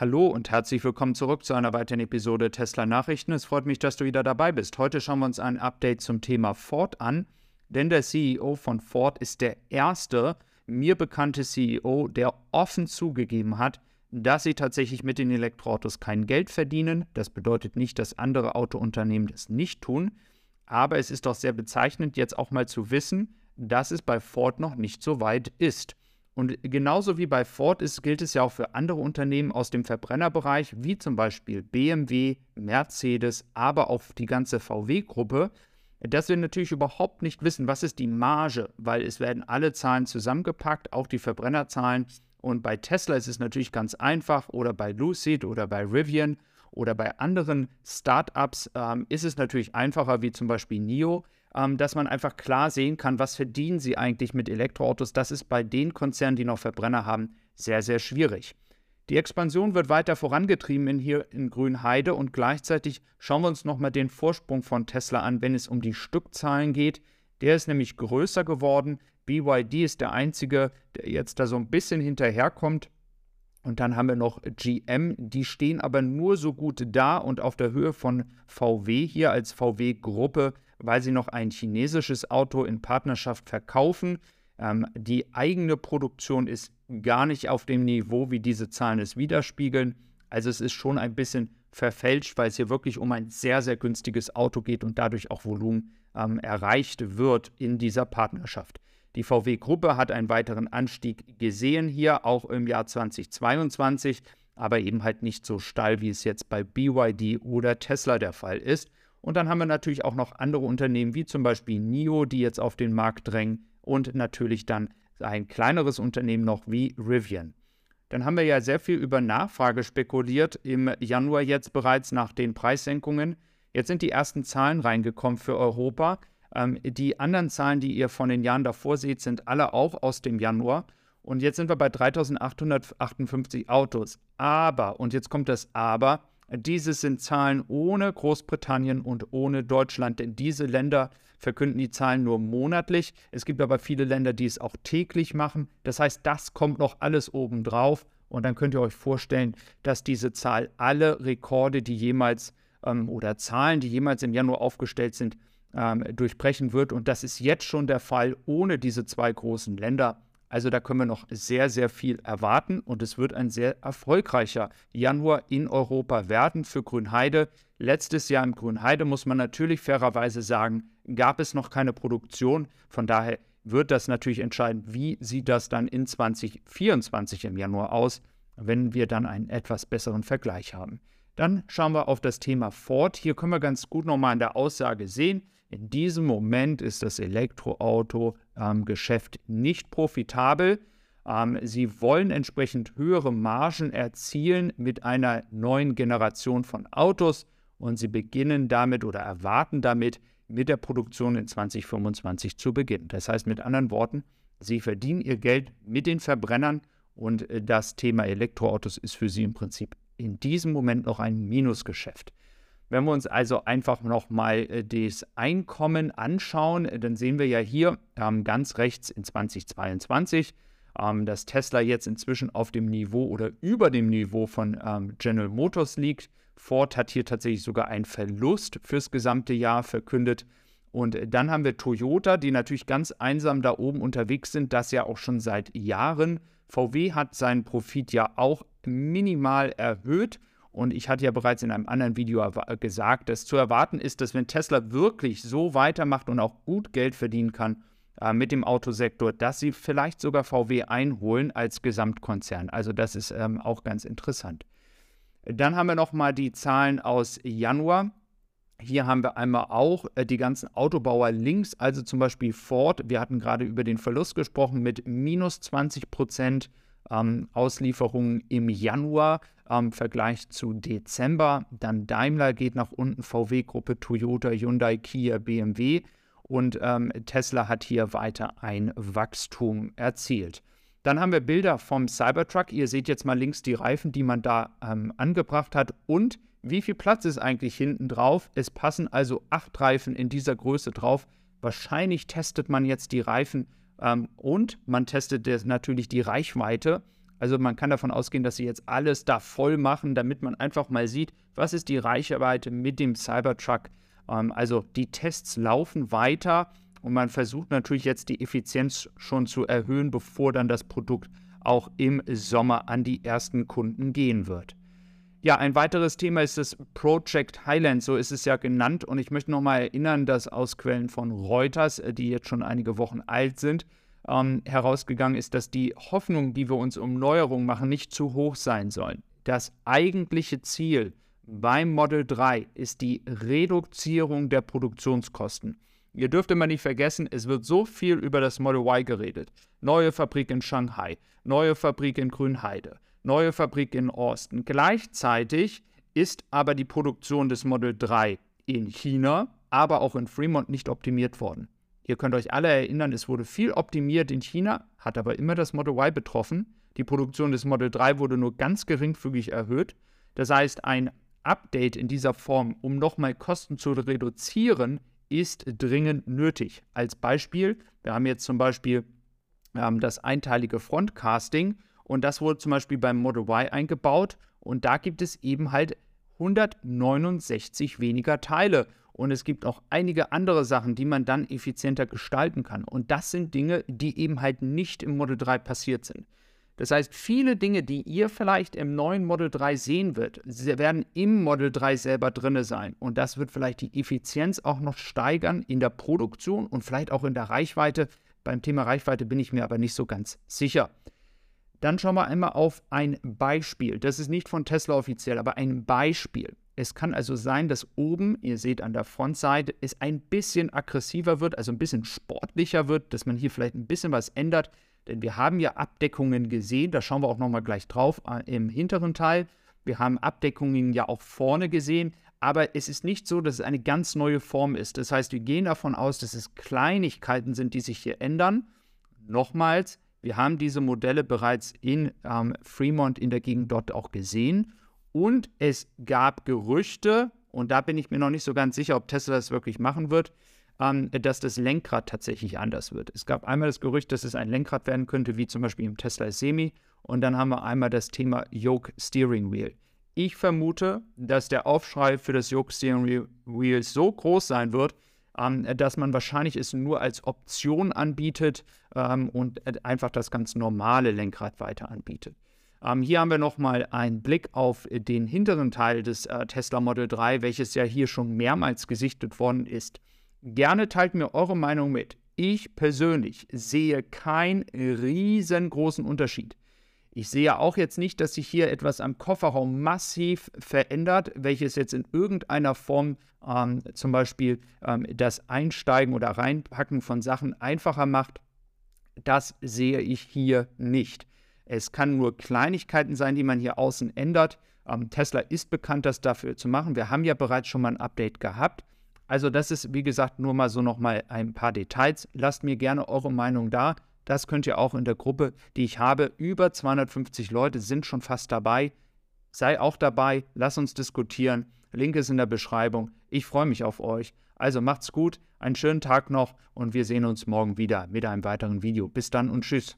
Hallo und herzlich willkommen zurück zu einer weiteren Episode Tesla Nachrichten. Es freut mich, dass du wieder dabei bist. Heute schauen wir uns ein Update zum Thema Ford an, denn der CEO von Ford ist der erste mir bekannte CEO, der offen zugegeben hat, dass sie tatsächlich mit den Elektroautos kein Geld verdienen. Das bedeutet nicht, dass andere Autounternehmen das nicht tun, aber es ist doch sehr bezeichnend, jetzt auch mal zu wissen, dass es bei Ford noch nicht so weit ist. Und genauso wie bei Ford ist, gilt es ja auch für andere Unternehmen aus dem Verbrennerbereich, wie zum Beispiel BMW, Mercedes, aber auch die ganze VW-Gruppe, dass wir natürlich überhaupt nicht wissen, was ist die Marge, weil es werden alle Zahlen zusammengepackt, auch die Verbrennerzahlen. Und bei Tesla ist es natürlich ganz einfach oder bei Lucid oder bei Rivian oder bei anderen Startups ähm, ist es natürlich einfacher, wie zum Beispiel NIO ähm, dass man einfach klar sehen kann, was verdienen sie eigentlich mit Elektroautos. Das ist bei den Konzernen, die noch Verbrenner haben, sehr, sehr schwierig. Die Expansion wird weiter vorangetrieben in hier in Grünheide und gleichzeitig schauen wir uns nochmal den Vorsprung von Tesla an, wenn es um die Stückzahlen geht. Der ist nämlich größer geworden. BYD ist der einzige, der jetzt da so ein bisschen hinterherkommt. Und dann haben wir noch GM, die stehen aber nur so gut da und auf der Höhe von VW hier als VW-Gruppe weil sie noch ein chinesisches Auto in Partnerschaft verkaufen. Ähm, die eigene Produktion ist gar nicht auf dem Niveau, wie diese Zahlen es widerspiegeln. Also es ist schon ein bisschen verfälscht, weil es hier wirklich um ein sehr, sehr günstiges Auto geht und dadurch auch Volumen ähm, erreicht wird in dieser Partnerschaft. Die VW-Gruppe hat einen weiteren Anstieg gesehen hier, auch im Jahr 2022, aber eben halt nicht so steil, wie es jetzt bei BYD oder Tesla der Fall ist. Und dann haben wir natürlich auch noch andere Unternehmen wie zum Beispiel NIO, die jetzt auf den Markt drängen und natürlich dann ein kleineres Unternehmen noch wie Rivian. Dann haben wir ja sehr viel über Nachfrage spekuliert im Januar jetzt bereits nach den Preissenkungen. Jetzt sind die ersten Zahlen reingekommen für Europa. Ähm, die anderen Zahlen, die ihr von den Jahren davor seht, sind alle auch aus dem Januar. Und jetzt sind wir bei 3858 Autos. Aber, und jetzt kommt das Aber, dieses sind Zahlen ohne Großbritannien und ohne Deutschland, denn diese Länder verkünden die Zahlen nur monatlich. Es gibt aber viele Länder, die es auch täglich machen. Das heißt, das kommt noch alles obendrauf. Und dann könnt ihr euch vorstellen, dass diese Zahl alle Rekorde, die jemals ähm, oder Zahlen, die jemals im Januar aufgestellt sind, ähm, durchbrechen wird. Und das ist jetzt schon der Fall ohne diese zwei großen Länder. Also da können wir noch sehr, sehr viel erwarten und es wird ein sehr erfolgreicher Januar in Europa werden für Grünheide. Letztes Jahr in Grünheide muss man natürlich fairerweise sagen, gab es noch keine Produktion. Von daher wird das natürlich entscheiden, wie sieht das dann in 2024 im Januar aus, wenn wir dann einen etwas besseren Vergleich haben. Dann schauen wir auf das Thema Ford. Hier können wir ganz gut nochmal in der Aussage sehen, in diesem Moment ist das Elektroauto-Geschäft ähm, nicht profitabel. Ähm, sie wollen entsprechend höhere Margen erzielen mit einer neuen Generation von Autos und sie beginnen damit oder erwarten damit, mit der Produktion in 2025 zu beginnen. Das heißt mit anderen Worten, sie verdienen ihr Geld mit den Verbrennern und äh, das Thema Elektroautos ist für sie im Prinzip in diesem Moment noch ein Minusgeschäft. Wenn wir uns also einfach nochmal äh, das Einkommen anschauen, äh, dann sehen wir ja hier ähm, ganz rechts in 2022, ähm, dass Tesla jetzt inzwischen auf dem Niveau oder über dem Niveau von ähm, General Motors liegt. Ford hat hier tatsächlich sogar einen Verlust fürs gesamte Jahr verkündet. Und äh, dann haben wir Toyota, die natürlich ganz einsam da oben unterwegs sind, das ja auch schon seit Jahren. VW hat seinen Profit ja auch minimal erhöht und ich hatte ja bereits in einem anderen Video gesagt, dass zu erwarten ist, dass wenn Tesla wirklich so weitermacht und auch gut Geld verdienen kann äh, mit dem Autosektor, dass sie vielleicht sogar VW einholen als Gesamtkonzern. Also das ist ähm, auch ganz interessant. Dann haben wir nochmal die Zahlen aus Januar. Hier haben wir einmal auch äh, die ganzen Autobauer links, also zum Beispiel Ford. Wir hatten gerade über den Verlust gesprochen mit minus 20 Prozent ähm, Auslieferungen im Januar im Vergleich zu Dezember. Dann Daimler geht nach unten, VW-Gruppe, Toyota, Hyundai, Kia, BMW und ähm, Tesla hat hier weiter ein Wachstum erzielt. Dann haben wir Bilder vom Cybertruck. Ihr seht jetzt mal links die Reifen, die man da ähm, angebracht hat und wie viel Platz ist eigentlich hinten drauf. Es passen also acht Reifen in dieser Größe drauf. Wahrscheinlich testet man jetzt die Reifen ähm, und man testet natürlich die Reichweite Also man kann davon ausgehen, dass sie jetzt alles da voll machen, damit man einfach mal sieht, was ist die Reichweite mit dem Cybertruck. Ähm, also die Tests laufen weiter und man versucht natürlich jetzt die Effizienz schon zu erhöhen, bevor dann das Produkt auch im Sommer an die ersten Kunden gehen wird. Ja, ein weiteres Thema ist das Project Highland, so ist es ja genannt. Und ich möchte nochmal erinnern, dass aus Quellen von Reuters, äh, die jetzt schon einige Wochen alt sind, ähm, herausgegangen ist, dass die Hoffnungen, die wir uns um Neuerungen machen, nicht zu hoch sein sollen. Das eigentliche Ziel beim Model 3 ist die Reduzierung der Produktionskosten. Ihr dürft immer nicht vergessen, es wird so viel über das Model Y geredet. Neue Fabrik in Shanghai, neue Fabrik in Grünheide, neue Fabrik in Austin. Gleichzeitig ist aber die Produktion des Model 3 in China, aber auch in Fremont nicht optimiert worden. Ihr könnt euch alle erinnern, es wurde viel optimiert in China, hat aber immer das Model Y betroffen. Die Produktion des Model 3 wurde nur ganz geringfügig erhöht. Das heißt, ein Update in dieser Form, um nochmal Kosten zu reduzieren, ist dringend nötig. Als Beispiel, wir haben jetzt zum Beispiel ähm, das einteilige Frontcasting und das wurde zum Beispiel beim Model Y eingebaut und da gibt es eben halt 169 weniger Teile. Und es gibt auch einige andere Sachen, die man dann effizienter gestalten kann. Und das sind Dinge, die eben halt nicht im Model 3 passiert sind. Das heißt, viele Dinge, die ihr vielleicht im neuen Model 3 sehen wird, werden im Model 3 selber drin sein. Und das wird vielleicht die Effizienz auch noch steigern in der Produktion und vielleicht auch in der Reichweite. Beim Thema Reichweite bin ich mir aber nicht so ganz sicher. Dann schauen wir einmal auf ein Beispiel. Das ist nicht von Tesla offiziell, aber ein Beispiel. Es kann also sein, dass oben, ihr seht an der Frontseite, es ein bisschen aggressiver wird, also ein bisschen sportlicher wird, dass man hier vielleicht ein bisschen was ändert. Denn wir haben ja Abdeckungen gesehen, da schauen wir auch nochmal gleich drauf äh, im hinteren Teil. Wir haben Abdeckungen ja auch vorne gesehen, aber es ist nicht so, dass es eine ganz neue Form ist. Das heißt, wir gehen davon aus, dass es Kleinigkeiten sind, die sich hier ändern. Nochmals, wir haben diese Modelle bereits in ähm, Fremont in der Gegend dort auch gesehen. Und es gab Gerüchte, und da bin ich mir noch nicht so ganz sicher, ob Tesla das wirklich machen wird, ähm, dass das Lenkrad tatsächlich anders wird. Es gab einmal das Gerücht, dass es ein Lenkrad werden könnte, wie zum Beispiel im Tesla Semi. Und dann haben wir einmal das Thema Yoke Steering Wheel. Ich vermute, dass der Aufschrei für das Yoke Steering Wheel so groß sein wird, ähm, dass man wahrscheinlich es nur als Option anbietet ähm, und einfach das ganz normale Lenkrad weiter anbietet. Ähm, hier haben wir nochmal einen Blick auf den hinteren Teil des äh, Tesla Model 3, welches ja hier schon mehrmals gesichtet worden ist. Gerne teilt mir eure Meinung mit. Ich persönlich sehe keinen riesengroßen Unterschied. Ich sehe auch jetzt nicht, dass sich hier etwas am Kofferraum massiv verändert, welches jetzt in irgendeiner Form ähm, zum Beispiel ähm, das Einsteigen oder Reinpacken von Sachen einfacher macht. Das sehe ich hier nicht. Es kann nur Kleinigkeiten sein, die man hier außen ändert. Ähm, Tesla ist bekannt, das dafür zu machen. Wir haben ja bereits schon mal ein Update gehabt. Also das ist, wie gesagt, nur mal so nochmal ein paar Details. Lasst mir gerne eure Meinung da. Das könnt ihr auch in der Gruppe, die ich habe. Über 250 Leute sind schon fast dabei. Sei auch dabei, lass uns diskutieren. Link ist in der Beschreibung. Ich freue mich auf euch. Also macht's gut, einen schönen Tag noch und wir sehen uns morgen wieder mit einem weiteren Video. Bis dann und tschüss.